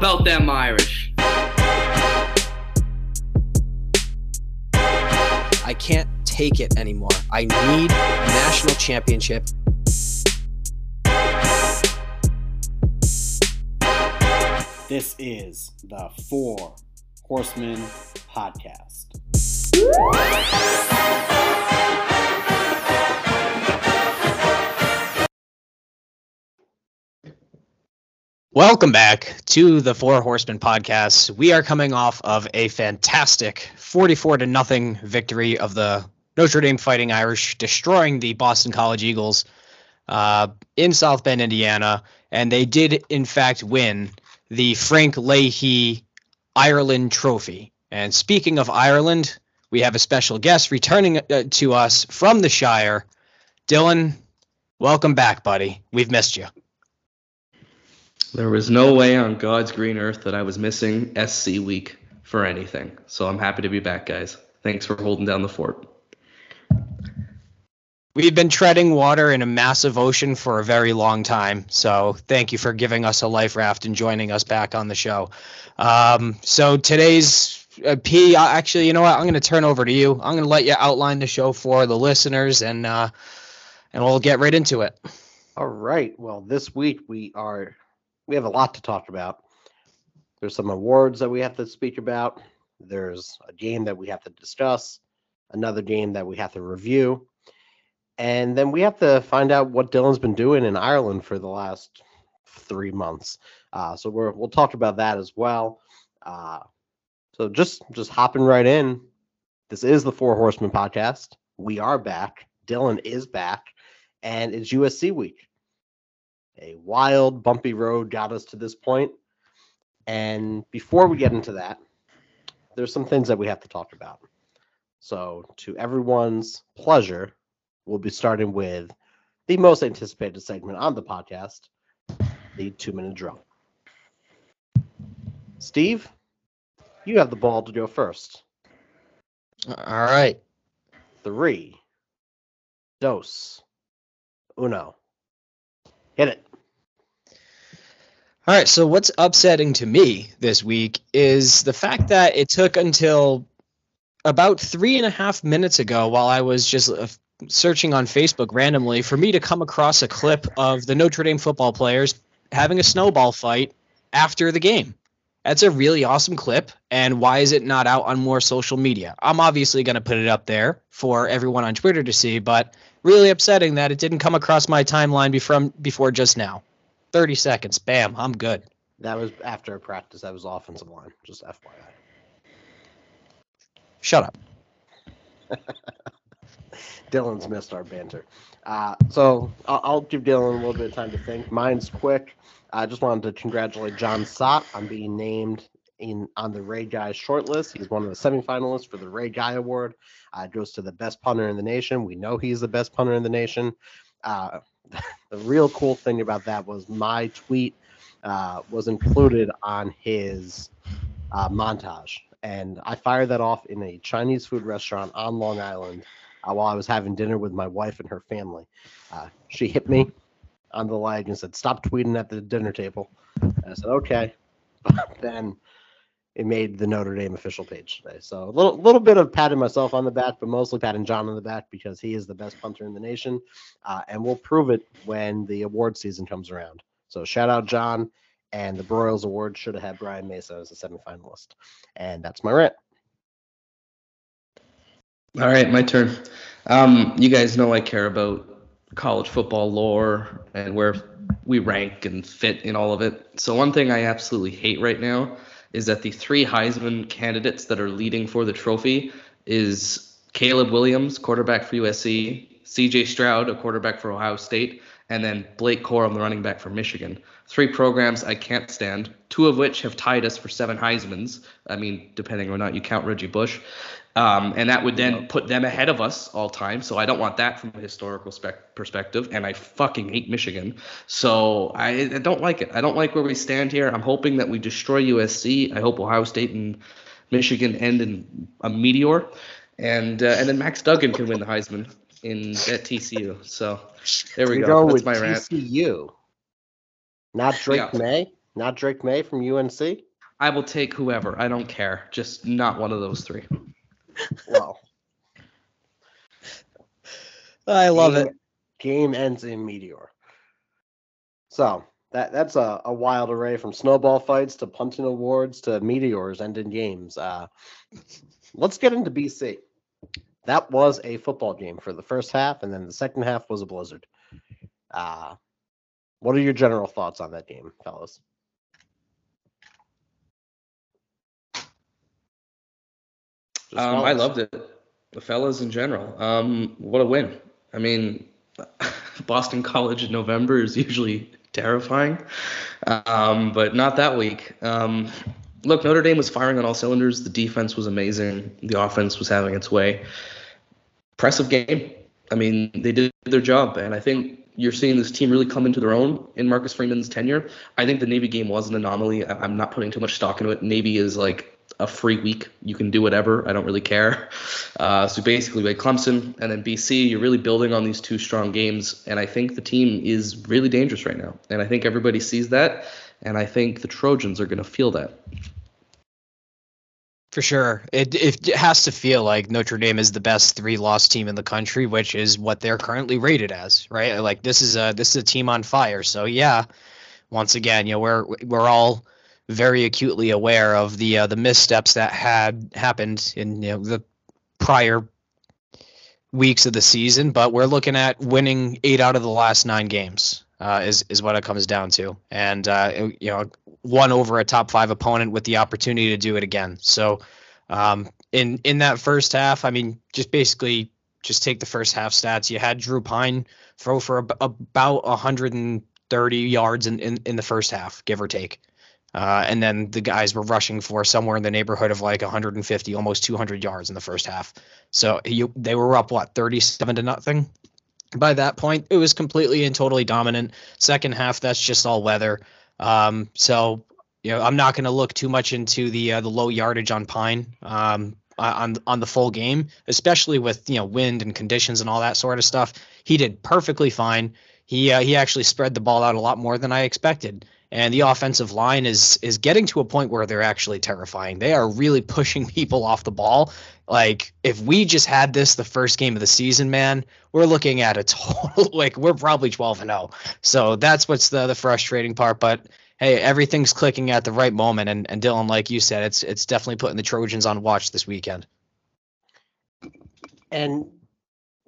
about them Irish? I can't take it anymore. I need a national championship. This is the Four Horsemen Podcast. Welcome back to the Four Horsemen podcast. We are coming off of a fantastic 44 to nothing victory of the Notre Dame Fighting Irish, destroying the Boston College Eagles uh, in South Bend, Indiana, and they did in fact win the Frank Leahy Ireland Trophy. And speaking of Ireland, we have a special guest returning uh, to us from the Shire. Dylan, welcome back, buddy. We've missed you. There was no way on God's green earth that I was missing SC week for anything. So I'm happy to be back, guys. Thanks for holding down the fort. We've been treading water in a massive ocean for a very long time. So thank you for giving us a life raft and joining us back on the show. Um, so today's uh, P, uh, actually, you know what? I'm going to turn over to you. I'm going to let you outline the show for the listeners, and uh, and we'll get right into it. All right. Well, this week we are we have a lot to talk about. There's some awards that we have to speak about. There's a game that we have to discuss, another game that we have to review, and then we have to find out what Dylan's been doing in Ireland for the last three months. Uh, so we're, we'll talk about that as well. Uh, so just just hopping right in. This is the Four Horsemen podcast. We are back. Dylan is back, and it's USC week a wild, bumpy road got us to this point. And before we get into that, there's some things that we have to talk about. So, to everyone's pleasure, we'll be starting with the most anticipated segment on the podcast the two minute drill. Steve, you have the ball to go first. All right. Three, dos, uno. Hit it. All right. So, what's upsetting to me this week is the fact that it took until about three and a half minutes ago, while I was just uh, searching on Facebook randomly, for me to come across a clip of the Notre Dame football players having a snowball fight after the game. That's a really awesome clip. And why is it not out on more social media? I'm obviously going to put it up there for everyone on Twitter to see, but really upsetting that it didn't come across my timeline before, before just now. 30 seconds. Bam. I'm good. That was after practice. That was offensive line. Just FYI. Shut up. Dylan's missed our banter. Uh, so I'll, I'll, give Dylan a little bit of time to think. Mine's quick. I just wanted to congratulate Jon Sot on being named in on the Ray Guy shortlist. He's one of the semifinalists for the Ray Guy Award. Uh, goes to the best punter in the nation. We know he's the best punter in the nation. Uh, the real cool thing about that was my tweet uh, was included on his uh, montage, and I fired that off in a Chinese food restaurant on Long Island uh, while I was having dinner with my wife and her family. Uh, she hit me on the leg and said, "Stop tweeting at the dinner table." And I said, "Okay." But then it made the Notre Dame official page today. So a little little bit of patting myself on the back, but mostly patting Jon on the back because he is the best punter in the nation, uh, and we'll prove it when the award season comes around. So shout out Jon, and the Broyles Award should have had Brian Mason as a semifinalist, and that's my rant. All right, my turn. Um, you guys know I care about college football lore and where we rank and fit in all of it. So one thing I absolutely hate right now is that the three Heisman candidates that are leading for the trophy is Caleb Williams, quarterback for USC, CJ Stroud, a quarterback for Ohio State, and then Blake Corum, the running back for Michigan. Three programs I can't stand, two of which have tied us for seven Heisman's. I mean, depending on not you count Reggie Bush. Um, and that would then put them ahead of us all time. So I don't want that from a historical spec- perspective. And I fucking hate Michigan. So I, I, don't like it. I don't like where we stand here. I'm hoping that we destroy USC. I hope Ohio State and Michigan end in a meteor. And uh, and then Max Duggan can win the Heisman in at TCU. So there we go That's with my rant. TCU, not Drake Yeah. Maye. Not Drake Maye from UNC. I will take whoever. I don't care. Just not one of those three. Well, I love game, it. Game ends in meteor. So that that's a, a wild array from snowball fights to punting awards to meteors ending games. Uh, let's get into BC. That was a football game for the first half, and then the second half was a blizzard. Uh, what are your general thoughts on that game, fellas? Um, I loved it. The fellas in general. Um, what a win. I mean, Boston College in November is usually terrifying, um, but not that week. Um, look, Notre Dame was firing on all cylinders. The defense was amazing. The offense was having its way. Impressive game. I mean, they did their job, and I think you're seeing this team really come into their own in Marcus Freeman's tenure. I think the Navy game was an anomaly. I'm not putting too much stock into it. Navy is like a free week. You can do whatever. I don't really care. Uh, so basically, with Clemson and then BC, you're really building on these two strong games, and I think the team is really dangerous right now. And I think everybody sees that, and I think the Trojans are going to feel that. For sure. It, it has to feel like Notre Dame is the best three loss team in the country, which is what they're currently rated as, right? Like this is a this is a team on fire. So yeah, once again, you know, we're we're all very acutely aware of the uh, the missteps that had happened in you know the prior weeks of the season, but we're looking at winning eight out of the last nine games. Uh, is is what it comes down to, and uh, you know, one over a top five opponent with the opportunity to do it again. So, um, in in that first half, I mean, just basically just take the first half stats. You had Drew Pyne throw for ab- about 130 yards in, in in the first half, give or take. Uh, and then the guys were rushing for somewhere in the neighborhood of like 150, almost 200 yards in the first half. So you, they were up what 37 to nothing. By that point, it was completely and totally dominant. Second half, that's just all weather. Um, so you know, I'm not going to look too much into the uh, the low yardage on Pyne um, on on the full game, especially with you know wind and conditions and all that sort of stuff. He did perfectly fine. He uh, he actually spread the ball out a lot more than I expected. And the offensive line is is getting to a point where they're actually terrifying. They are really pushing people off the ball. Like if we just had this the first game of the season, man, we're looking at a total like we're probably 12 and 0. So that's what's the the frustrating part. But hey, everything's clicking at the right moment. And and Dylan, like you said, it's it's definitely putting the Trojans on watch this weekend. And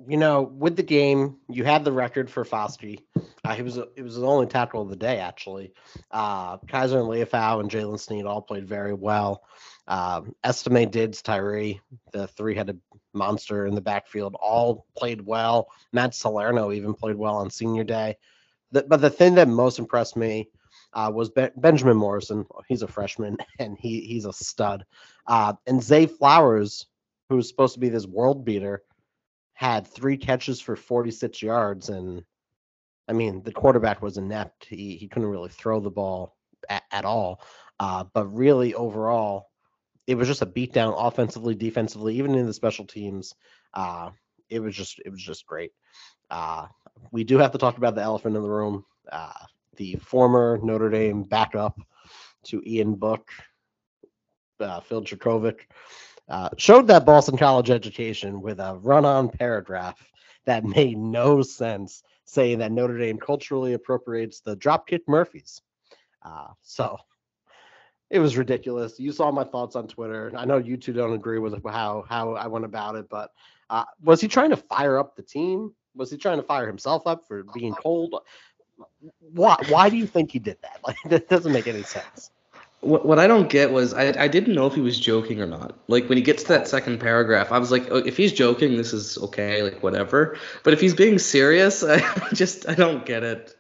you know, with the game, you had the record for Foskey. Uh, he was it was the only tackle of the day actually. Uh, Kiser and Liufau and Jaylen Sneed all played very well. Um, Estime Diggs Tyree, the three-headed monster in the backfield, all played well. Matt Salerno even played well on Senior Day. The, but the thing that most impressed me uh, was Be- Benjamin Morrison. He's a freshman and he he's a stud. Uh, and Zay Flowers, who was supposed to be this world beater, had three catches for 46 yards. And I mean, the quarterback was inept. He, he couldn't really throw the ball at, at all. Uh, but really, overall, it was just a beatdown offensively, defensively, even in the special teams. Uh, it was just it was just great. Uh, we do have to talk about the elephant in the room. Uh, the former Notre Dame backup to Ian Book, uh, Phil Jurkovec, uh, showed that Boston College education with a run-on paragraph that made no sense, saying that Notre Dame culturally appropriates the Dropkick Murphys. Uh, so it was ridiculous. You saw my thoughts on Twitter. I know you two don't agree with how how I went about it, but uh, was he trying to fire up the team? Was he trying to fire himself up for being cold? Why why do you think he did that? Like that doesn't make any sense. What, what I don't get was I, I didn't know if he was joking or not. Like when he gets to that second paragraph, I was like, oh, if he's joking, this is okay, like whatever. But if he's being serious, I just I don't get it.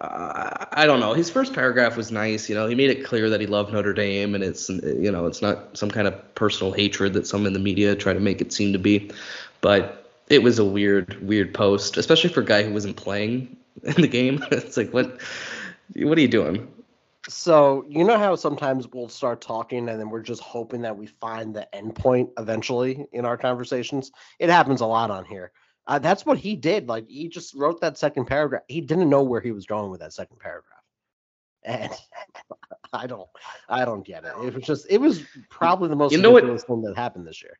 Uh, I don't know. His first paragraph was nice. You know, he made it clear that he loved Notre Dame, and it's you know it's not some kind of personal hatred that some in the media try to make it seem to be. But it was a weird weird post, especially for a guy who wasn't playing in the game. it's like what what are you doing? So you know how sometimes we'll start talking and then we're just hoping that we find the end point eventually in our conversations. It happens a lot on here. Uh, that's what he did. Like he just wrote that second paragraph. He didn't know where he was going with that second paragraph. and I don't, I don't get it. It was just, it was probably the most You know what- ridiculous thing that happened this year.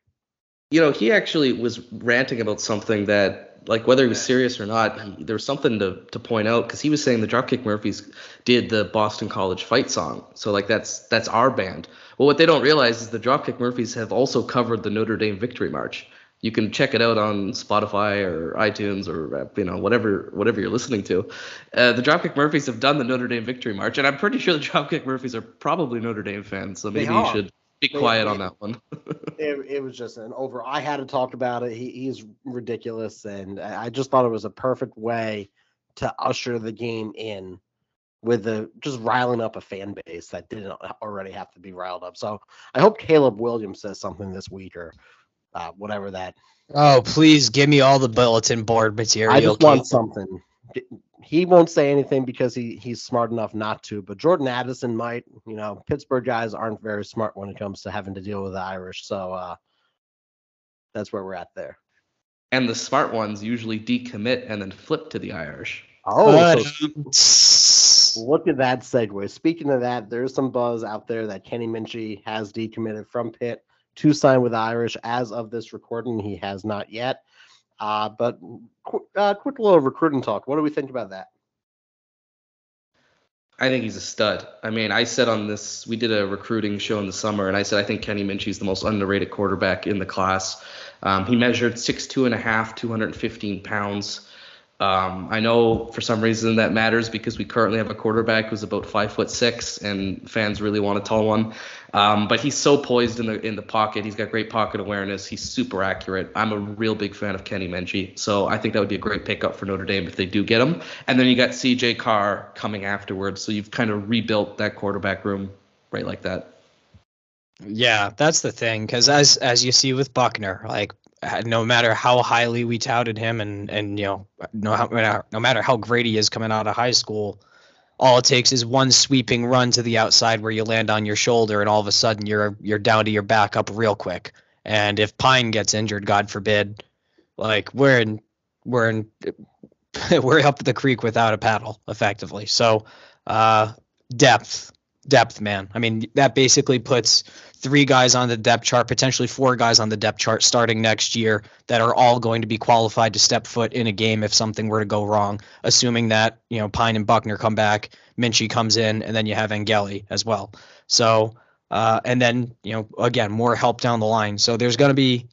You know, he actually was ranting about something that, like, whether he was serious or not, he, there was something to, to point out because he was saying the Dropkick Murphys did the Boston College fight song. So, like, that's that's our band. Well, what they don't realize is the Dropkick Murphys have also covered the Notre Dame Victory March. You can check it out on Spotify or iTunes or uh, you know whatever whatever you're listening to. Uh, the Dropkick Murphys have done the Notre Dame Victory March, and I'm pretty sure the Dropkick Murphys are probably Notre Dame fans. So maybe you should be quiet they- on that one. It, it was just an over. I had to talk about it. He, he's ridiculous, and I I just thought it was a perfect way to usher the game in with the just riling up a fan base that didn't already have to be riled up. So I hope Caleb Williams says something this week or uh, whatever that. Oh, please give me all the bulletin board material. I just Keith. want something. D- He won't say anything because he he's smart enough not to, but Jordan Addison might. You know, Pittsburgh guys aren't very smart when it comes to having to deal with the Irish. So uh, that's where we're at there. And the smart ones usually decommit and then flip to the Irish. Oh, so look at that segue. Speaking of that, there's some buzz out there that Kenny Minchey has decommitted from Pitt to sign with the Irish. As of this recording, he has not yet. Uh, but qu- uh, quick little recruiting talk. What do we think about that? I think he's a stud. I mean, I said on this, we did a recruiting show in the summer, and I said I think Kenny Minchey's the most underrated quarterback in the class. Um, he measured six two and a half, 215 pounds. Um, I know for some reason that matters because we currently have a quarterback who's about five foot six, and fans really want a tall one. Um, but he's so poised in the in the pocket. He's got great pocket awareness. He's super accurate. I'm a real big fan of Kenny Minchey, so I think that would be a great pickup for Notre Dame if they do get him. And then you got C.J. Carr coming afterwards, so you've kind of rebuilt that quarterback room right like that. Yeah, that's the thing. Because as as you see with Buchner, like no matter how highly we touted him, and and you know no no matter how great he is coming out of high school, all it takes is one sweeping run to the outside where you land on your shoulder, and all of a sudden you're you're down to your back up real quick. And if Pyne gets injured, God forbid, like we're in we're in we're up the creek without a paddle, effectively. So uh, depth, depth, man. I mean that basically puts three guys on the depth chart, potentially four guys on the depth chart starting next year that are all going to be qualified to step foot in a game if something were to go wrong, assuming that, you know, Pyne and Buchner come back, Minchey comes in, and then you have Angeli as well. So, uh, and then, you know, again, more help down the line. So there's going to be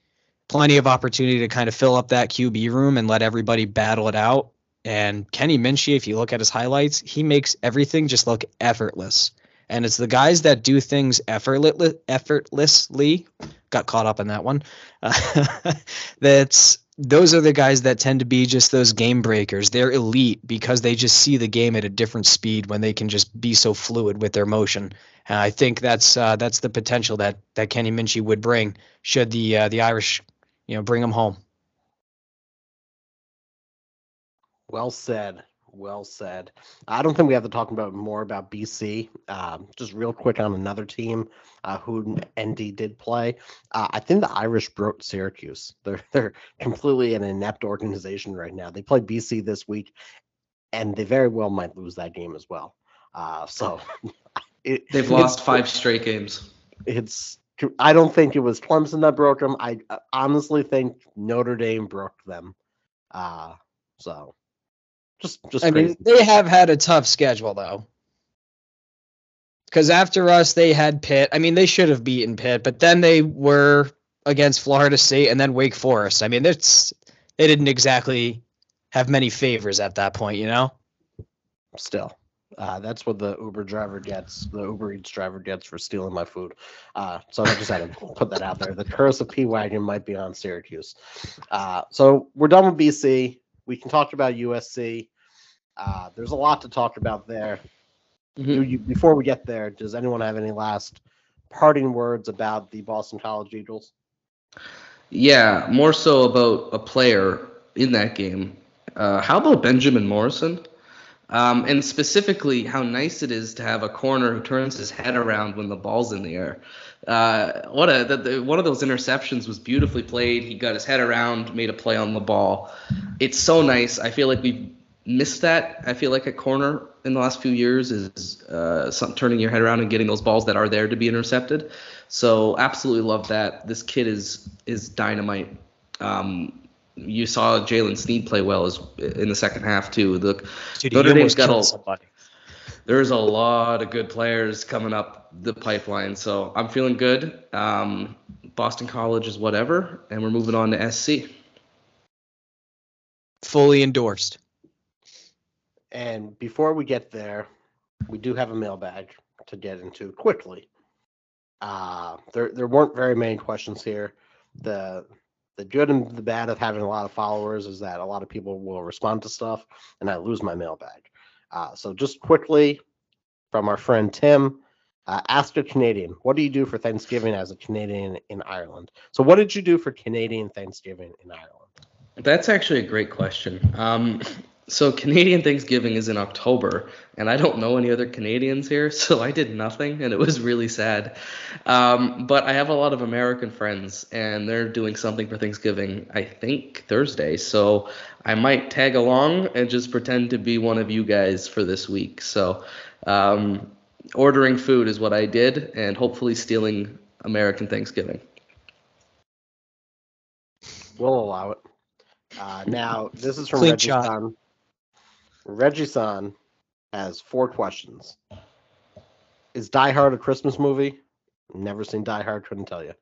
plenty of opportunity to kind of fill up that QB room and let everybody battle it out. And Kenny Minchey, if you look at his highlights, he makes everything just look effortless and it's the guys that do things effortless, effortlessly. Got caught up in that one. Uh, that's those are the guys that tend to be just those game breakers. They're elite because they just see the game at a different speed when they can just be so fluid with their motion. And I think that's uh, that's the potential that that Kenny Minchey would bring should the uh, the Irish, you know, bring him home. Well said. Well said. I don't think we have to talk about more about BC. Um, just real quick on another team uh, who ND did play. Uh, I think the Irish broke Syracuse. They're they're completely an inept organization right now. They play BC this week, and they very well might lose that game as well. Uh, so it, They've lost five straight games. It's. I don't think it was Clemson that broke them. I honestly think Notre Dame broke them. Uh, so just just I crazy. mean, they have had a tough schedule though. Because after us, they had Pitt. I mean, they should have beaten Pitt, but then they were against Florida State and then Wake Forest. I mean, that's they didn't exactly have many favors at that point, you know. still. Uh, that's what the Uber driver gets, the Uber Eats driver gets for stealing my food. Uh, so I just had to put that out there. The curse of P Wagon might be on Syracuse. Uh, so we're done with BC. We can talk about USC. Uh, there's a lot to talk about there. Do you, before we get there, does anyone have any last parting words about the Boston College Eagles? Yeah, more so about a player in that game. Uh, how about Benjamin Morrison? Um, and specifically, how nice it is to have a corner who turns his head around when the ball's in the air. Uh, what a the, the, one of those interceptions was beautifully played. He got his head around, made a play on the ball. It's so nice. I feel like we've missed that. I feel like a corner in the last few years is uh, some, turning your head around and getting those balls that are there to be intercepted. So absolutely love that. This kid is is dynamite. Um, you saw Jaylen Sneed play well as in the second half too. The Dude, Notre he Dame's almost got killed a- somebody. there's a lot of good players coming up the pipeline, so I'm feeling good. Um, Boston College is whatever, and we're moving on to SC. Fully endorsed. And before we get there, we do have a mailbag to get into quickly. Uh, there there weren't very many questions here. The the good and the bad of having a lot of followers is that a lot of people will respond to stuff, and I lose my mailbag. Uh, so just quickly, from our friend Tim, uh, ask a Canadian, what do you do for Thanksgiving as a Canadian in Ireland? So what did you do for Canadian Thanksgiving in Ireland? That's actually a great question. Um, so Canadian Thanksgiving is in October, and I don't know any other Canadians here, so I did nothing, and it was really sad. Um, but I have a lot of American friends, and they're doing something for Thanksgiving. I think Thursday, so I might tag along and just pretend to be one of you guys for this week. So, um, ordering food is what I did, and hopefully stealing American Thanksgiving. We'll allow it. Uh, now, this is from Clean Reggie shot. San. Reggie San has four questions. Is Die Hard a Christmas movie? Never seen Die Hard, couldn't tell you.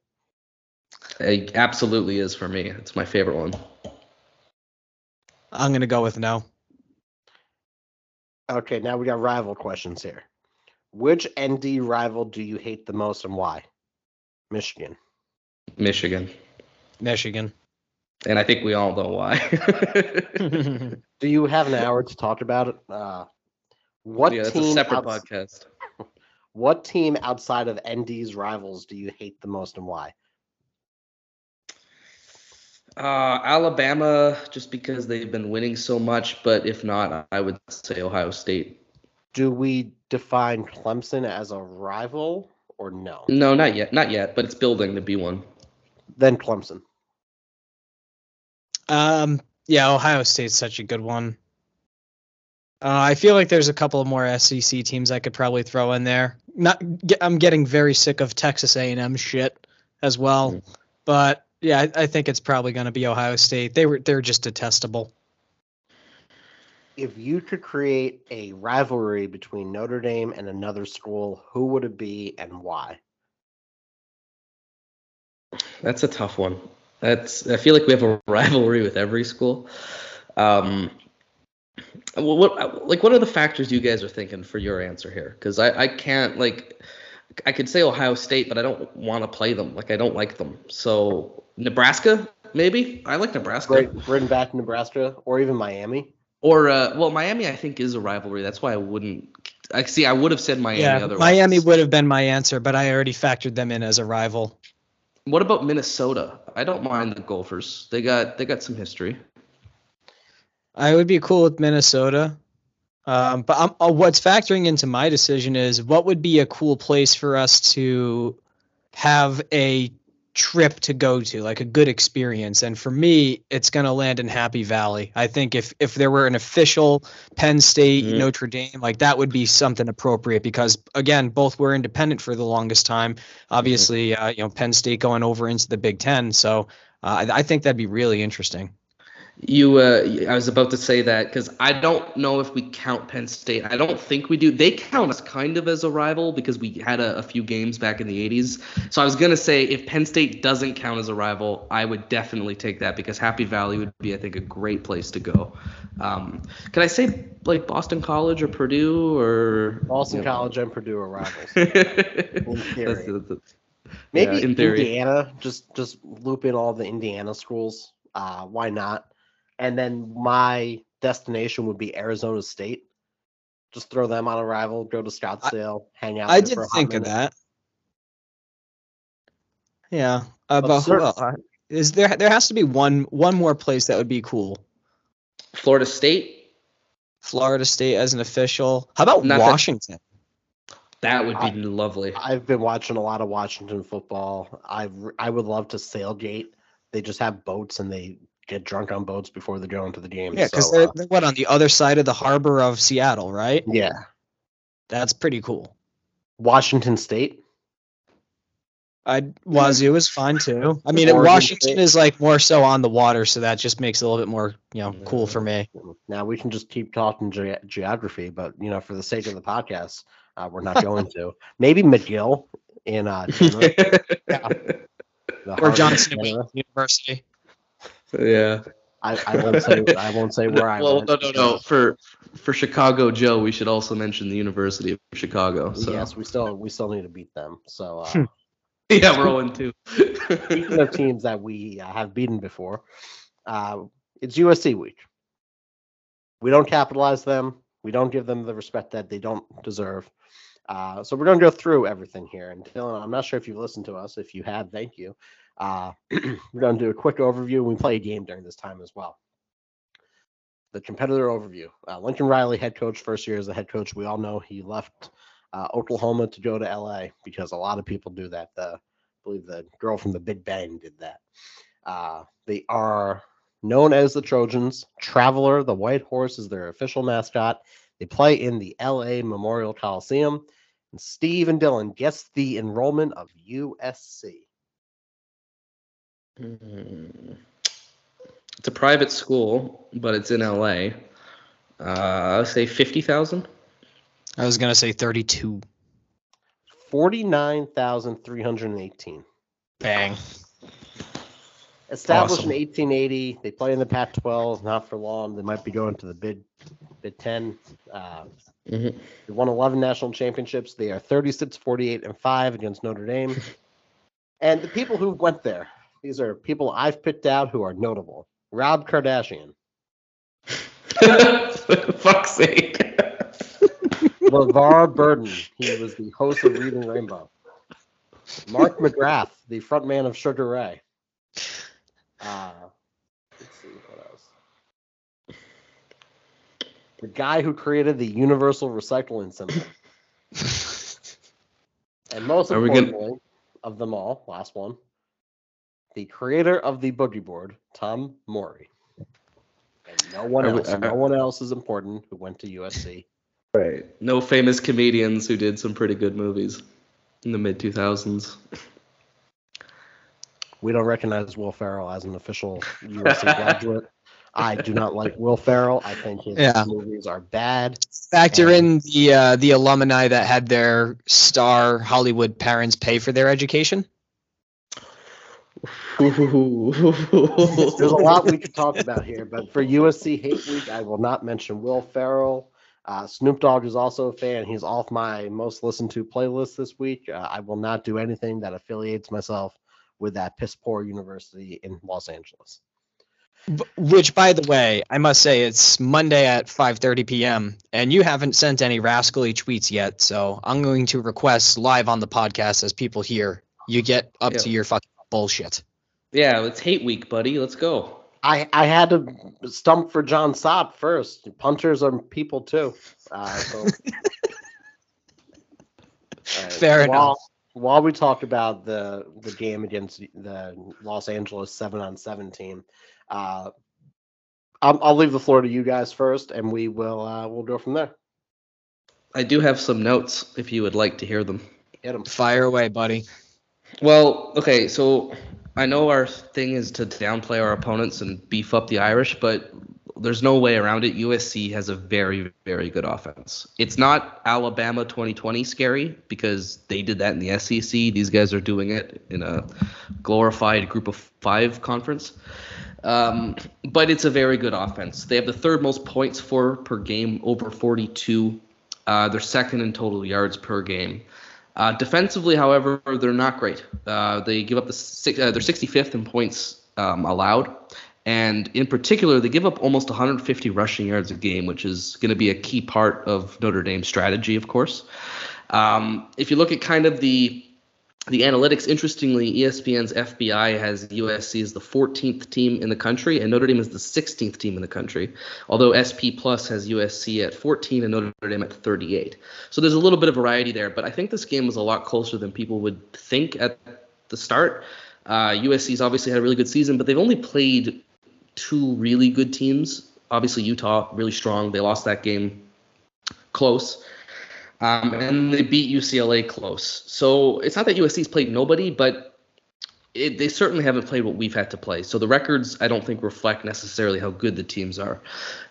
It absolutely is for me. It's my favorite one. I'm gonna go with no. Okay, now we got rival questions here. Which ND rival do you hate the most and why? Michigan. Michigan. Michigan. And I think we all know why. Do you have an hour to talk about it? Uh, what yeah, that's team? a separate outs- podcast. What team outside of ND's rivals do you hate the most and why? Uh, Alabama, just because they've been winning so much, but if not, I would say Ohio State. Do we define Clemson as a rival or no? No, not yet, not yet, but it's building to be one. Then Clemson. Um, yeah, Ohio State's such a good one. Uh, I feel like there's a couple of more SEC teams I could probably throw in there. Not, ge- I'm getting very sick of Texas A&M shit as well, Mm. but yeah, I, I think it's probably going to be Ohio State. They were they're just detestable. If you could create a rivalry between Notre Dame and another school, who would it be and why? That's a tough one. That's I feel like we have a rivalry with every school. Um, what, what like what are the factors you guys are thinking for your answer here? Because I I can't like I could say Ohio State, but I don't want to play them. Like I don't like them. So Nebraska, maybe I like Nebraska. Right, written back Nebraska or even Miami. Or uh, well, Miami I think is a rivalry. That's why I wouldn't. I see. I would have said Miami. yeah, otherwise. Miami would have been my answer, but I already factored them in as a rival. What about Minnesota? I don't mind the Gophers. They got they got some history. I would be cool with Minnesota. Um, but uh, what's factoring into my decision is what would be a cool place for us to have a trip to go to, like a good experience. And for me, it's going to land in Happy Valley. I think if if there were an official Penn State, Mhm. Notre Dame, like that would be something appropriate because again, both were independent for the longest time. Obviously, uh, you know, Penn State going over into the Big Ten, so uh, I, I think that'd be really interesting. You, uh, I was about to say that because I don't know if we count Penn State. I don't think we do. They count us kind of as a rival because we had a, a few games back in the 80s. So I was gonna say if Penn State doesn't count as a rival, I would definitely take that because Happy Valley would be, I think, a great place to go. Um, can I say like Boston College or Purdue or Boston you know? College and Purdue are rivals. That's- theory. that's- Maybe Yeah, in. Indiana, just just loop in all the Indiana schools. Uh, why not? And then my destination would be Arizona State. Just throw them on a rival, go to Scottsdale, hang out. I did for a think of that. Yeah, uh, But but who cer- Uh, Is there? There has to be one one more place that would be cool. Florida State. Florida State as an official. How about Not that- Washington? That would be I- lovely. I've been watching a lot of Washington football. I I would love to sailgate. They just have boats and they get drunk on boats before they go into the game. Yeah, because So, they're, uh, they're what on the other side of the harbor of Seattle, right? yeah, That's pretty cool. Washington State. I Wazoo is fine too. I mean, Washington State. is like more so on the water, so that just makes it a little bit more, you know, cool for me. Now we can just keep talking ge- geography, but you know, for the sake of the podcast, uh, we're not going to. Maybe McGill in uh, the Or Johnson of and Denver. University. Yeah. I, I won't say I won't say where I well, went no, no, no. For for Chicago Joe, we should also mention the University of Chicago. So Yes, we still we still need to beat them. So uh, Hmm. yeah, we're 0 2. speaking of teams that we uh, have beaten before, uh, it's USC week. We don't capitalize them. We don't give them the respect that they don't deserve. Uh, so we're going to go through everything here. And Dylan, I'm not sure if you've listened to us. If you have, thank you. Uh, we're going to do a quick overview. We play a game during this time as well. The competitor overview. Uh, Lincoln Riley, head coach, first year as a head coach. We all know he left uh, Oklahoma to go to LA because a lot of people do that. The, I believe the girl from the Big Bang did that. Uh, they are known as the Trojans. Traveler, the white horse, is their official mascot. They play in the LA Memorial Coliseum. And Steve and Dylan guess the enrollment of USC. Mm. It's a private school, but it's in LA. Uh, I'll say 50,000. I was gonna say 32. 49,318. Bang. Established Awesome. in 1880. They play in the Pac 12. Not for long. They might be going to the Big, Big 10. Uh, Mhm. They won 11 national championships. They are 36, 48, and 5 against Notre Dame. and the people who went there, these are people I've picked out who are notable. Rob Kardashian, Fuck's sake. LeVar Burton, he was the host of Reading Rainbow. Mark McGrath, the frontman of Sugar Ray. Uh, let's see what else. The guy who created the universal recycling symbol. And most Are we gonna- importantly, of them all, last one, the creator of the boogie board, Tom Morey. And no one else, no one else is important who went to USC. Right. No famous comedians who did some pretty good movies in the mid 2000s. We don't recognize Will Ferrell as an official USC graduate. I do not like Will Ferrell. I think his Yeah. movies are bad. Factor And- in the uh, the alumni that had their star Hollywood parents pay for their education. There's a lot we could talk about here, but for USC Hate Week, I will not mention Will Ferrell. Uh, Snoop Dogg is also a fan. He's off my most listened to playlist this week. Uh, I will not do anything that affiliates myself with that piss poor university in Los Angeles. Which, by the way, I must say it's Monday at 5:30 p.m. and you haven't sent any rascally tweets yet. So I'm going to request live on the podcast as people hear you get up to your fucking bullshit. yeah, it's hate week, buddy. Let's go. I, I had to stump for Jon Sot first. Punters are people too. Uh, so, All right, Fair while, enough. While we talk about the the game against the Los Angeles seven on seven team, uh, I'll, I'll leave the floor to you guys first, and we will uh, we'll go from there. I do have some notes if you would like to hear them. Hit them. Fire away, buddy. Well, okay, so I know our thing is to downplay our opponents and beef up the Irish, but there's no way around it. USC has a very, very good offense. It's not Alabama 2020 scary because they did that in the SEC. These guys are doing it in a glorified group of five conference. Um, but it's a very good offense. They have the third most points for per game, over 42. Uh, they're second in total yards per game. Uh, defensively, however, they're not great. Uh, they give up the six, uh, they're 65th in points um, allowed, and in particular, they give up almost 150 rushing yards a game, which is going to be a key part of Notre Dame's strategy, of course. Um, if you look at kind of the the analytics, interestingly, ESPN's FPI has USC as the 14th team in the country, and Notre Dame is the 16th team in the country. Although SP Plus has USC at 14 and Notre Dame at 38. So there's a little bit of variety there, but I think this game was a lot closer than people would think at the start. Uh, USC's obviously had a really good season, but they've only played two really good teams. Obviously, Utah really strong. They lost that game close. Um, and they beat UCLA close. So it's not that USC's played nobody, but it, they certainly haven't played what we've had to play. So the records, I don't think, reflect necessarily how good the teams are.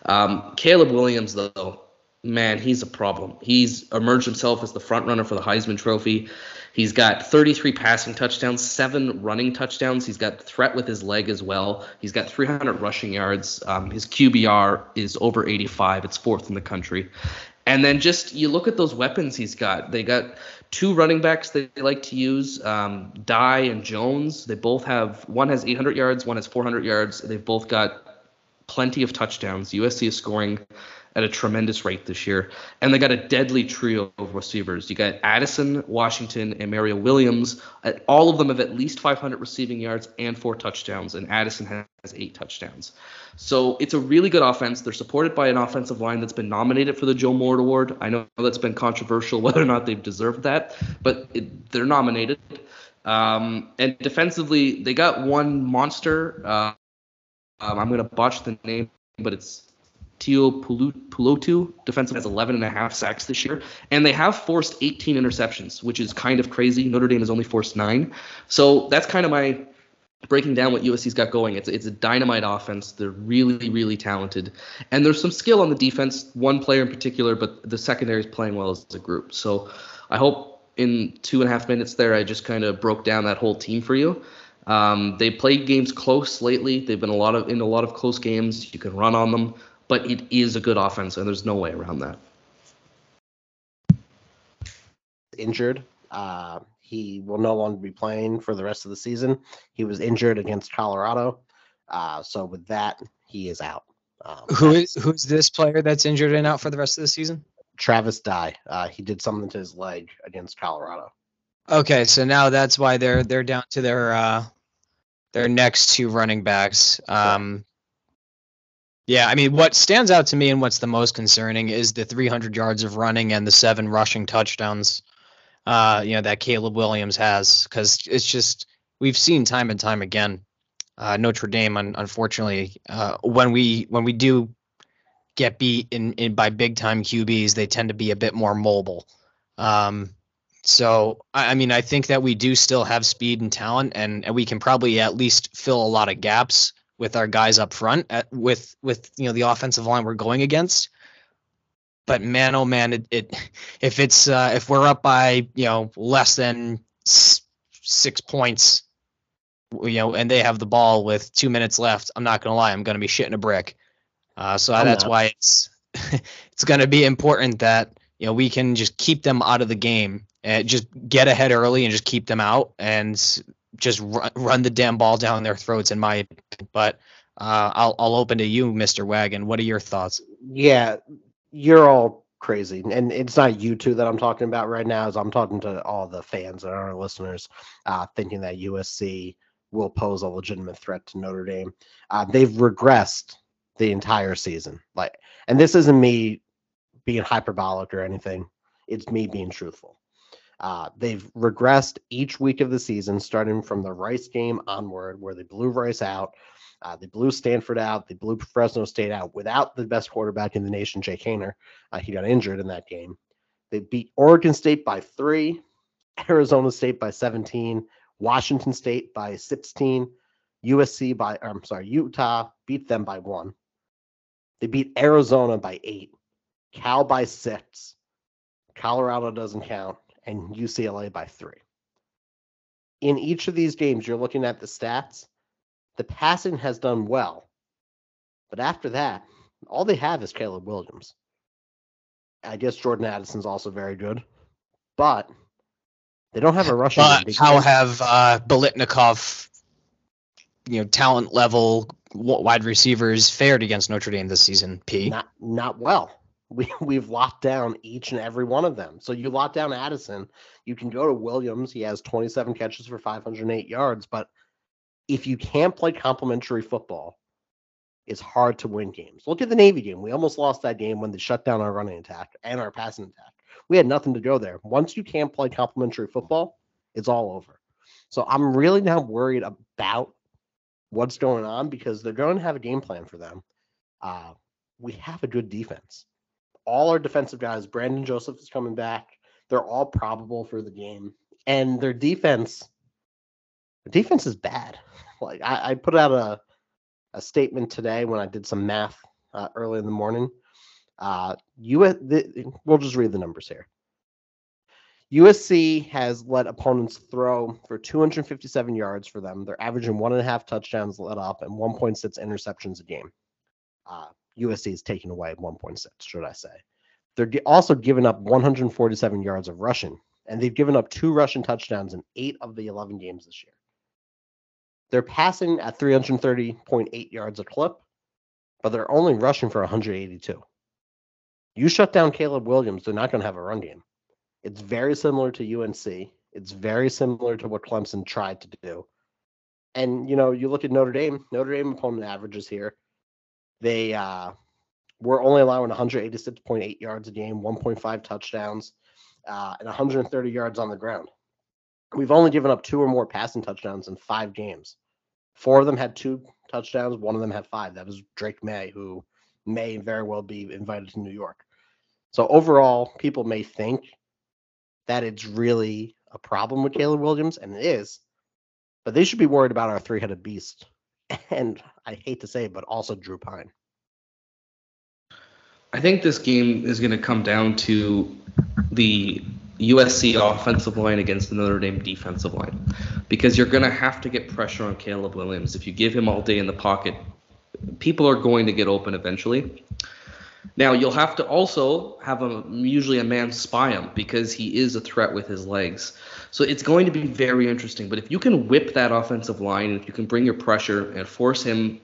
Um, Caleb Williams, though, man, he's a problem. He's emerged himself as the front runner for the Heisman Trophy. He's got 33 passing touchdowns, seven running touchdowns. He's got threat with his leg as well. He's got 300 rushing yards. Um, his QBR is over 85. It's fourth in the country. And then just you look at those weapons he's got. They got two running backs they like to use, um, and Jones. They both have one has 800 yards, one has 400 yards. They've both got plenty of touchdowns. USC is scoring at a tremendous rate this year. And they got a deadly trio of receivers. You got Addison, Washington, and Mario Williams. All of them have at least 500 receiving yards and four touchdowns, and Addison has eight touchdowns. So it's a really good offense. They're supported by an offensive line that's been nominated for the Joe Moore Award. I know that's been controversial whether or not they've deserved that, but it, they're nominated. Um, and defensively, they got one monster. Uh, um, I'm going to botch the name, but it's Tio Pulotu, defensive, has 11 and a half sacks this year, and they have forced 18 interceptions, which is kind of crazy. Notre Dame has only forced nine, so that's kind of my breaking down what USC's got going. It's it's a dynamite offense. They're really really talented, and there's some skill on the defense. One player in particular, but the secondary is playing well as a group. So I hope in two and a half minutes there, I just kind of broke down that whole team for you. Um, they played games close lately. They've been a lot of in a lot of close games. You can run on them but it is a good offense, and there's no way around that. Injured. Uh, he will no longer be playing for the rest of the season. He was injured against Colorado. Uh, so with that, he is out. Um, Who is who's this player that's injured and out for the rest of the season? Travis Dye. Uh, he did something to his leg against Colorado. Okay, so now that's why they're they're down to their uh, their next two running backs. Um, yeah, I mean, what stands out to me and what's the most concerning is the 300 yards of running and the seven rushing touchdowns. Uh, you know that Caleb Williams has because it's just we've seen time and time again. Uh, Notre Dame, un- unfortunately, uh, when we when we do get beat in, in by big time QBs, they tend to be a bit more mobile. Um, so I, I mean, I think that we do still have speed and talent, and, and we can probably at least fill a lot of gaps with our guys up front at, with with you know the offensive line we're going against. But man, oh man, it, it if it's uh, if we're up by you know less than six points, you know, and they have the ball with two minutes left, I'm not gonna lie, I'm gonna be shitting a brick. Uh, so I'm that's not. why it's it's gonna be important that you know we can just keep them out of the game and just get ahead early and just keep them out and just run, run the damn ball down their throats. In my opinion, but uh, I'll I'll open to you, Mister Wagon. What are your thoughts? Yeah, you're all crazy, and it's not you two that I'm talking about right now. As I'm talking to all the fans and our listeners, uh, thinking that USC will pose a legitimate threat to Notre Dame. Uh, they've regressed the entire season. Like, and this isn't me being hyperbolic or anything. It's me being truthful. Uh, they've regressed each week of the season, starting from the Rice game onward, where they blew Rice out. Uh, they blew Stanford out. They blew Fresno State out without the best quarterback in the nation, Jake Haener. Uh, he got injured in that game. They beat Oregon State by three, Arizona State by 17, Washington State by 16, USC by, I'm sorry, Utah beat them by one. They beat Arizona by eight, Cal by six. Colorado doesn't count and UCLA by three. In each of these games, you're looking at the stats. The passing has done well, but after that, all they have is Caleb Williams. I guess Jordan Addison's also very good, but they don't have a rushing. But how have uh, Biletnikoff, you know, talent level wide receivers fared against Notre Dame this season? P. Not not well we we've locked down each and every one of them. So you lock down Addison, you can go to Williams. He has 27 catches for 508 yards, but if you can't play complementary football, it's hard to win games. Look at the Navy game. We almost lost that game when they shut down our running attack and our passing attack. We had nothing to go there. Once you can't play complementary football, it's all over. So I'm really not worried about what's going on because they're going to have a game plan for them. Uh, we have a good defense. All our defensive guys, Brandon Joseph is coming back. They're all probable for the game, and their defense, defense is bad. Like I, I put out a a statement today when I did some math uh, early in the morning. Uh, the, we'll just read the numbers here. USC has let opponents throw for 257 yards for them. They're averaging one and a half touchdowns let up and 1.6 interceptions a game. Uh, USC is taking away 1.6, should I say. They're also giving up 147 yards of rushing, and they've given up two rushing touchdowns in eight of the 11 games this year. They're passing at 330.8 yards a clip, but they're only rushing for 182. You shut down Caleb Williams, they're not going to have a run game. It's very similar to UNC. It's very similar to what Clemson tried to do. And you know, you look at Notre Dame. Notre Dame opponent averages here. They uh, were only allowing 186.8 yards a game, 1.5 touchdowns, uh, and 130 yards on the ground. We've only given up two or more passing touchdowns in five games. Four of them had two touchdowns. One of them had five. That was Drake Maye, who may very well be invited to New York. So overall, people may think that it's really a problem with Caleb Williams, and it is. But they should be worried about our three-headed beast, and I hate to say it, but also Drew Pyne. I think this game is going to come down to the USC offensive line against the Notre Dame defensive line because you're going to have to get pressure on Caleb Williams. If you give him all day in the pocket, people are going to get open eventually. Now you'll have to also have a usually a man spy him because he is a threat with his legs. So it's going to be very interesting. But if you can whip that offensive line, if you can bring your pressure and force him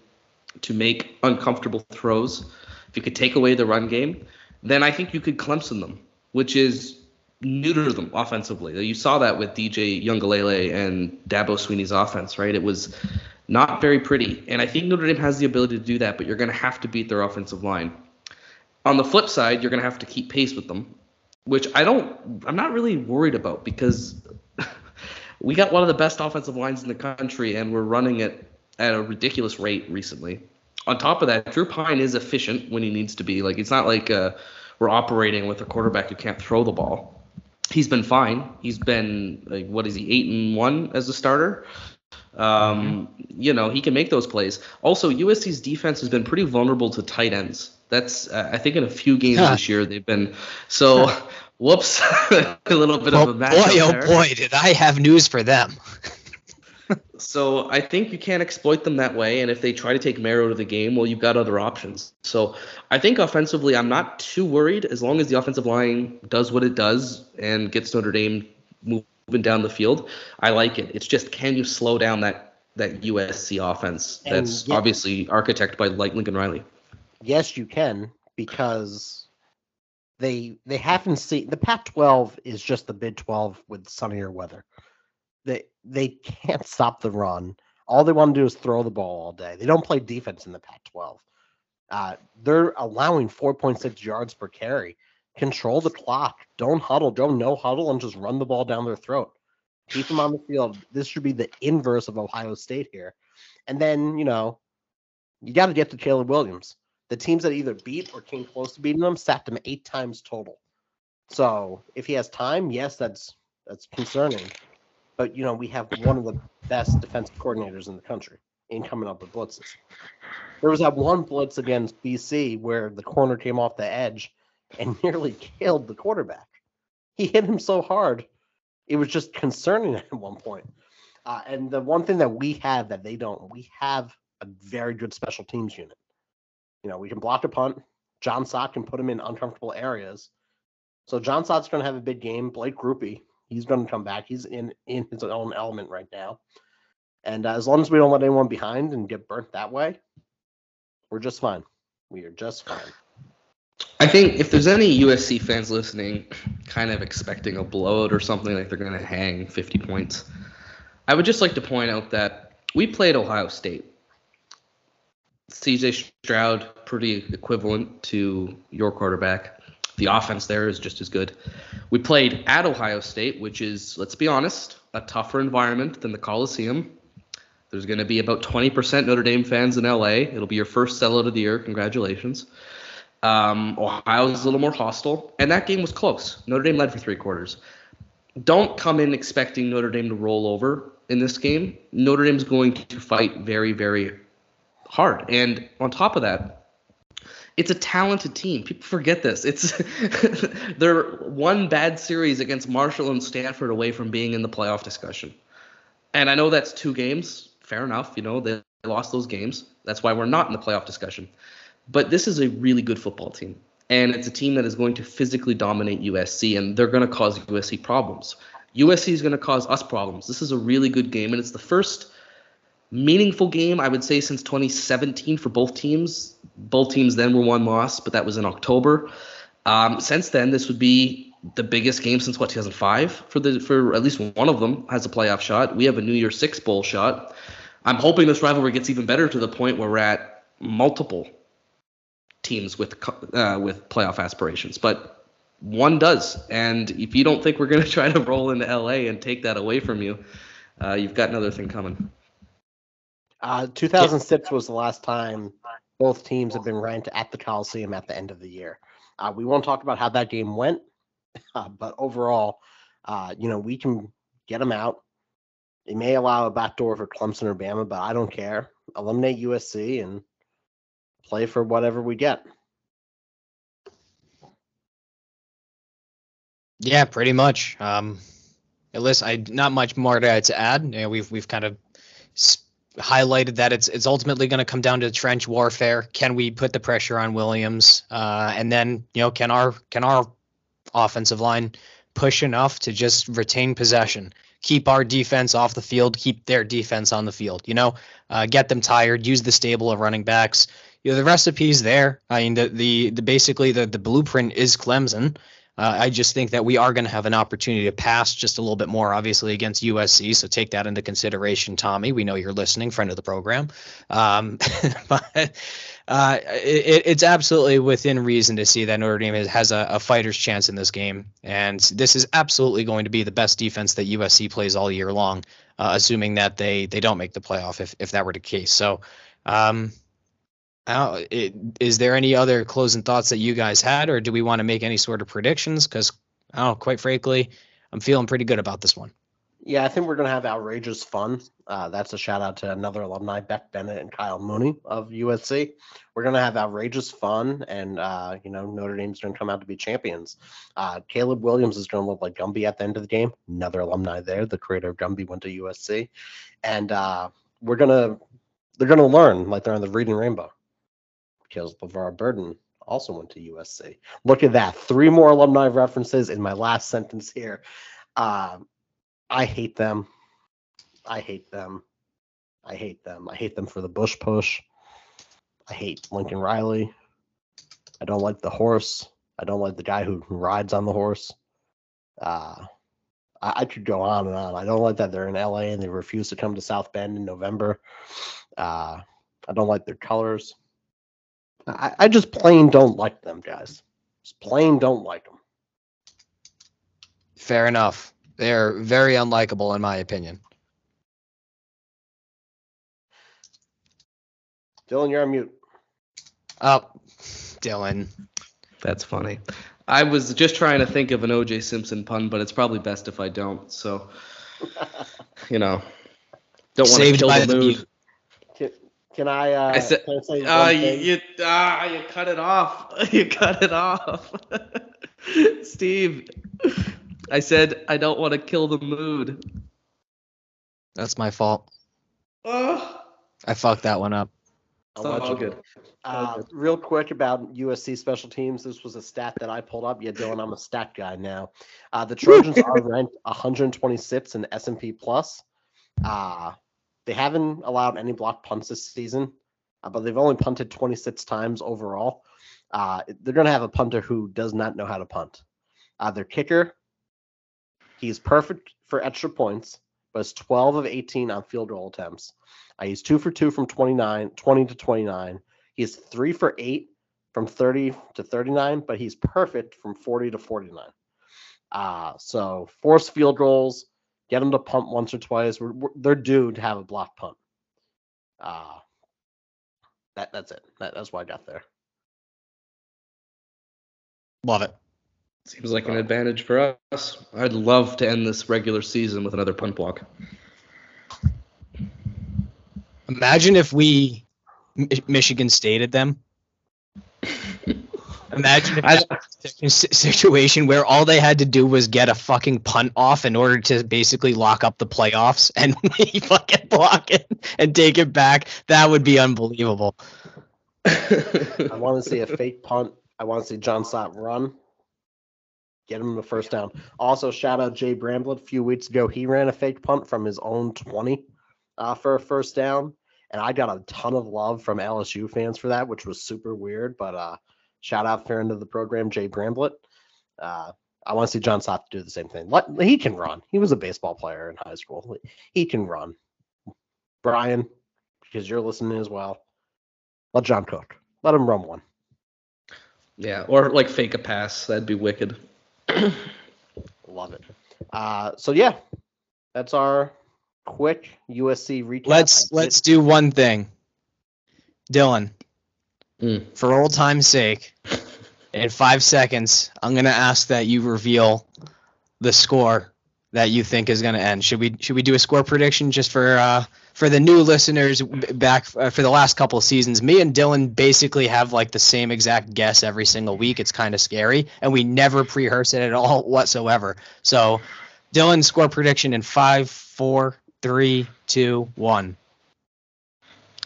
to make uncomfortable throws, if you could take away the run game, then I think you could Clemson them, which is neuter them offensively. You saw that with DJ Uiagalelei and Dabo Swinney's offense, right? It was not very pretty. And I think Notre Dame has the ability to do that, but you're going to have to beat their offensive line. On the flip side, you're going to have to keep pace with them, which I don't, I'm not really worried about because we got one of the best offensive lines in the country and we're running it at a ridiculous rate recently. On top of that, Drew Pyne is efficient when he needs to be. Like, it's not like uh, we're operating with a quarterback who can't throw the ball. He's been fine. He's been, like, what is he, eight and one as a starter? Um, you know, he can make those plays. Also, USC's defense has been pretty vulnerable to tight ends. That's uh, I think in a few games this year they've been so. whoops, a little bit well, of a match. Boy, oh there. boy, did I have news for them. so I think you can't exploit them that way. And if they try to take Maro to the game, well, you've got other options. So I think offensively, I'm not too worried as long as the offensive line does what it does and gets Notre Dame moving down the field. I like it. It's just can you slow down that that USC offense that's yeah. obviously architected by like Lincoln Riley yes, you can because they they haven't seen the Pac-12 is just the Big 12 with sunnier weather. They they can't stop the run. All they want to do is throw the ball all day. They don't play defense in the Pac-12. Uh, they're allowing 4.6 yards per carry. Control the clock. Don't huddle. Don't no huddle and just run the ball down their throat. Keep them on the field. This should be the inverse of Ohio State here. And then, you know, you got to get to Caleb Williams the teams that either beat or came close to beating them sacked him eight times total. So if he has time, yes, that's that's concerning. But you know, we have one of the best defensive coordinators in the country in coming up with blitzes. There was that one blitz against BC where the corner came off the edge and nearly killed the quarterback. He hit him so hard, it was just concerning at one point. Uh, and the one thing that we have that they don't, we have a very good special teams unit. You know, we can block a punt. Jon Sot can put him in uncomfortable areas. So Jon Sot's going to have a big game. Blake Grupe, he's going to come back. He's in in his own element right now. And uh, as long as we don't let anyone behind and get burnt that way, we're just fine. We are just fine. I think if there's any USC fans listening, kind of expecting a blowout or something like they're going to hang 50 points, I would just like to point out that we played Ohio State. CJ Stroud, pretty equivalent to your quarterback. The offense there is just as good. We played at Ohio State, which is, let's be honest, a tougher environment than the Coliseum. There's going to be about 20% Notre Dame fans in LA. It'll be your first sellout of the year. Congratulations. Um, Ohio was a little more hostile, and that game was close. Notre Dame led for three quarters. Don't come in expecting Notre Dame to roll over in this game. Notre Dame's going to fight very, very hard. And on top of that, it's a talented team. People forget this. It's they're one bad series against Marshall and Stanford away from being in the playoff discussion. And I know that's two games. Fair enough. You know, they lost those games. That's why we're not in the playoff discussion. But this is a really good football team. And it's a team that is going to physically dominate USC, and they're going to cause USC problems. USC is going to cause us problems. This is a really good game, and it's the first meaningful game, I would say, since 2017 for both teams. Both teams then were one loss, but that was in October. Um, since then, this would be the biggest game since what 2005 for the for at least one of them has a playoff shot. We have a New Year Six bowl shot. I'm hoping this rivalry gets even better to the point where we're at multiple teams with uh, with playoff aspirations, but one does. And if you don't think we're going to try to roll into LA and take that away from you, uh, you've got another thing coming. Uh, 2006 was the last time both teams have been ranked at the Coliseum at the end of the year. Uh, we won't talk about how that game went, uh, but overall, uh, you know, we can get them out. It may allow a backdoor for Clemson or Bama, but I don't care. Eliminate USC and play for whatever we get. Yeah, pretty much. Um, listen, I not much more to, to add. You know, we've we've kind of highlighted that it's it's ultimately going to come down to trench warfare. Can we put the pressure on Williams, uh, and then you know can our can our offensive line push enough to just retain possession, keep our defense off the field, keep their defense on the field. You know, uh, get them tired, use the stable of running backs you know, the recipe's there. I mean, the the, the basically the the blueprint is Clemson. Uh, I just think that we are going to have an opportunity to pass just a little bit more, obviously, against USC. So take that into consideration, Tommy. We know you're listening, friend of the program. Um, but uh, it, it's absolutely within reason to see that Notre Dame has a, a, fighter's chance in this game. And this is absolutely going to be the best defense that USC plays all year long, uh, assuming that they, they don't make the playoff if, if that were the case. So, um, it, is there any other closing thoughts that you guys had, or do we want to make any sort of predictions? Because, oh, quite frankly, I'm feeling pretty good about this one. Yeah, I think we're going to have outrageous fun. Uh, that's a shout out to another alumni, Beck Bennett and Kyle Mooney of USC. We're going to have outrageous fun, and uh, you know Notre Dame's going to come out to be champions. Uh, Caleb Williams is going to look like Gumby at the end of the game. Another alumni there. The creator of Gumby went to USC, and uh, we're gonna they're going to learn like they're on the Reading Rainbow because LeVar Burton also went to USC. Look at that. Three more alumni references in my last sentence here. Uh, I hate them. I hate them. I hate them. I hate them for the Bush push. I hate Lincoln Riley. I don't like the horse. I don't like the guy who rides on the horse. Uh, I, I could go on and on. I don't like that they're in LA and they refuse to come to South Bend in November. Uh, I don't like their colors. I, I just plain don't like them, guys. Just plain don't like them. Fair enough. They're very unlikable, in my opinion. Dylan, you're on mute. Oh, Dylan. That's funny. I was just trying to think of an OJ Simpson pun, but it's probably best if I don't. So, you know, don't want to kill the mood. Can I? Uh, I said, can I say uh, you, you, ah, you cut it off. You cut it off, Steve. I said I don't want to kill the mood. That's my fault. Uh, I fucked that one up. It's all good. Uh, real quick about USC special teams. This was a stat that I pulled up. Yeah, Dylan, I'm a stat guy now. Uh, the Trojans are ranked 126 in S&P Plus. Uh, they haven't allowed any block punts this season, uh, but they've only punted 26 times overall. Uh, they're going to have a punter who does not know how to punt. Uh, their kicker, he's perfect for extra points, but it's 12 of 18 on field goal attempts. Uh, he's two for two from 29, 20 to 29. He's three for eight from 30 to 39, but he's perfect from 40 to 49. Uh, so force field goals, get them to punt once or twice. We're, we're, they're due to have a block punt. Uh, that that's it. That, that's why I got there. Love it. Seems like an advantage for us. I'd love to end this regular season with another punt block. Imagine if we Mi- Michigan stated them. Imagine if I- that a situation where all they had to do was get a fucking punt off in order to basically lock up the playoffs, and we fucking block it and take it back. That would be unbelievable. I want to see a fake punt. I want to see Jon Sot run. Get him the first down. Also, shout out Jay Bramblett. A few weeks ago, he ran a fake punt from his own 20 uh, for a first down. And I got a ton of love from LSU fans for that, which was super weird. But uh, shout out friend of the program, Jay Bramblett. Uh, I want to see Jon Sot do the same thing. Let, he can run. He was a baseball player in high school. He can run. Brian, because you're listening as well, let Jon cook. Let him run one. yeah, or like fake a pass. That'd be wicked. Love it. Uh, so yeah, that's our quick USC recap. Let's let's do one thing. Dylan, Mm. for old time's sake, in five seconds, I'm gonna ask that you reveal the score that you think is gonna end. Should we should we do a score prediction just for uh, for the new listeners back uh, for the last couple of seasons? Me and Dylan basically have like the same exact guess every single week. It's kind of scary, and we never pre-rehearse it at all whatsoever. So, Dylan, score prediction in five, four, three, two, one.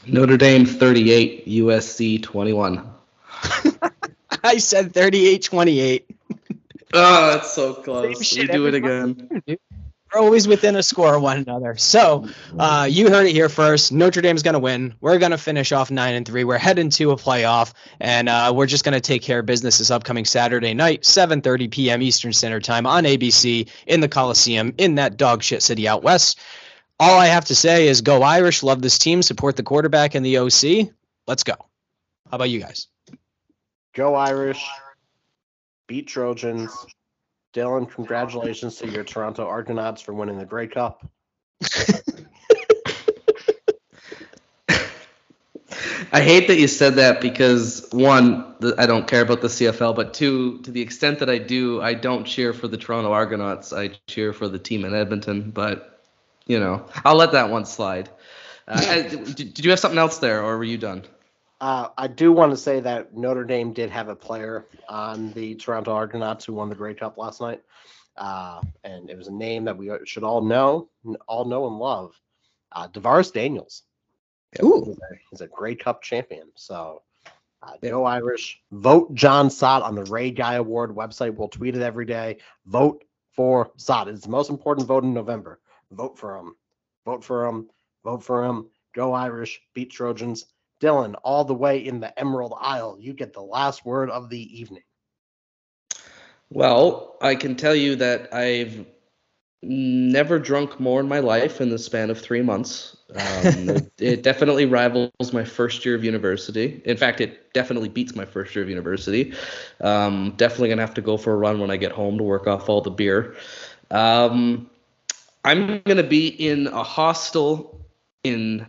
Notre Dame 38, USC 21. I said 38 28. Oh, that's so close. We do it again. We're always within a score of one another. So, uh, you heard it here first. Notre Dame's going to win. We're going to finish off 9 and 3. We're heading to a playoff, and uh, we're just going to take care of business this upcoming Saturday night, 7:30 p.m. Eastern Standard Time on ABC in the Coliseum in that dog shit city out west. All I have to say is go Irish, love this team, support the quarterback and the OC. Let's go. How about you guys? go Irish, beat Trojans. Dylan, congratulations to your Toronto Argonauts for winning the Grey Cup. I hate that you said that because one, the, I don't care about the CFL, but two, to the extent that I do, I don't cheer for the Toronto Argonauts. I cheer for the team in Edmonton, but you know, I'll let that one slide. Uh, did, did you have something else there, or were you done? Uh, I do want to say that Notre Dame did have a player on the Toronto Argonauts who won the Grey Cup last night, uh, and it was a name that we should all know, all know and love. Uh, DaVaris Daniels. Ooh. He's a, he's a Grey Cup champion. So uh, go Irish. Vote Jon Sot on the Ray Guy Award website. We'll tweet it every day. Vote for Sot. It's the most important vote in November. Vote for him. Vote for him. Vote for him. Go Irish. Beat Trojans. Dylan, all the way in the Emerald Isle. You get the last word of the evening. Well, I can tell you that I've never drunk more in my life in the span of three months. Um, it, it definitely rivals my first year of university. In fact, it definitely beats my first year of university. Um, definitely gonna have to go for a run when I get home to work off all the beer. Um, I'm gonna be in a hostel in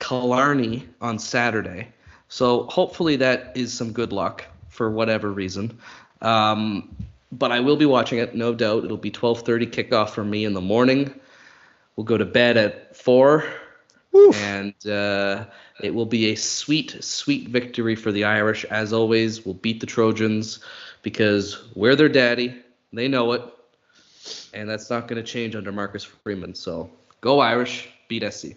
Killarney on Saturday, so hopefully that is some good luck for whatever reason. Um, but I will be watching it, no doubt. It'll be 12:30 kickoff for me in the morning. We'll go to bed at four, and uh, it will be a sweet, sweet victory for the Irish. As always, we'll beat the Trojans because we're their daddy. They know it, and that's not going to change under Marcus Freeman. So go Irish, beat SC.